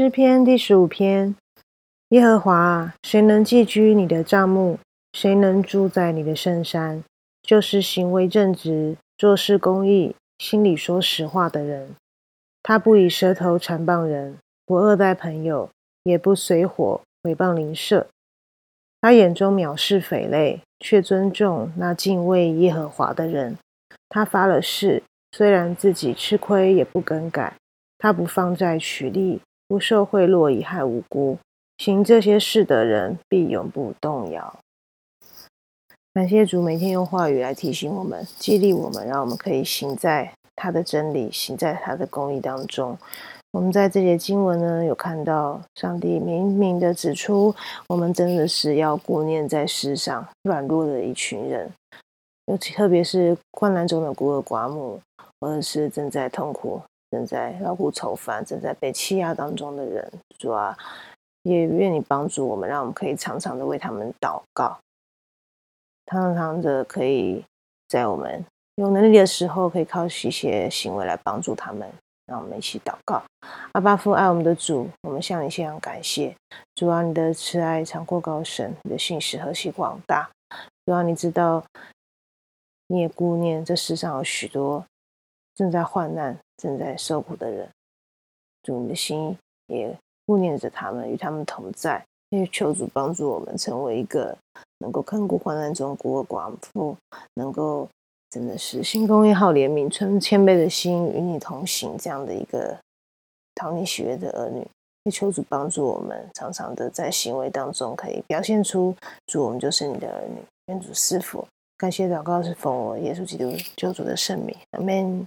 诗篇第十五篇：耶和华，谁能寄居你的帐幕？谁能住在你的圣山？就是行为正直、做事公义、心里说实话的人。他不以舌头缠谤人，不恶待朋友，也不随火毁谤邻舍。他眼中藐视匪类，却尊重那敬畏耶和华的人。他发了誓，虽然自己吃亏，也不更改。他不放债取利。不受贿赂，以害无辜，行这些事的人必永不动摇。感谢主，每天用话语来提醒我们、激励我们，让我们可以行在他的真理、行在他的公义当中。我们在这节经文呢，有看到上帝明明的指出，我们真的是要顾念在世上软弱的一群人，尤其特别是困难中的孤儿寡母，或者是正在痛苦。正在劳苦愁烦、正在被欺压当中的人，主啊，也愿你帮助我们，让我们可以常常的为他们祷告，常常的可以在我们有能力的时候，可以靠一些行为来帮助他们。让我们一起祷告。阿巴父爱我们的主，我们向你献上感谢。主啊，你的慈爱长过高深，你的信实何其广大。主啊，你知道，你也顾念这世上有许多。正在患难、正在受苦的人，主你的心也顾念着他们，与他们同在。也求主帮助我们，成为一个能够看顾患难中孤儿寡妇，能够真的是心公一好怜悯、存谦卑的心，与你同行这样的一个讨你喜悦的儿女。也求主帮助我们，常常的在行为当中可以表现出主，我们就是你的儿女。愿主赐福。感谢祷告是奉我耶稣基督救主的圣名，阿门。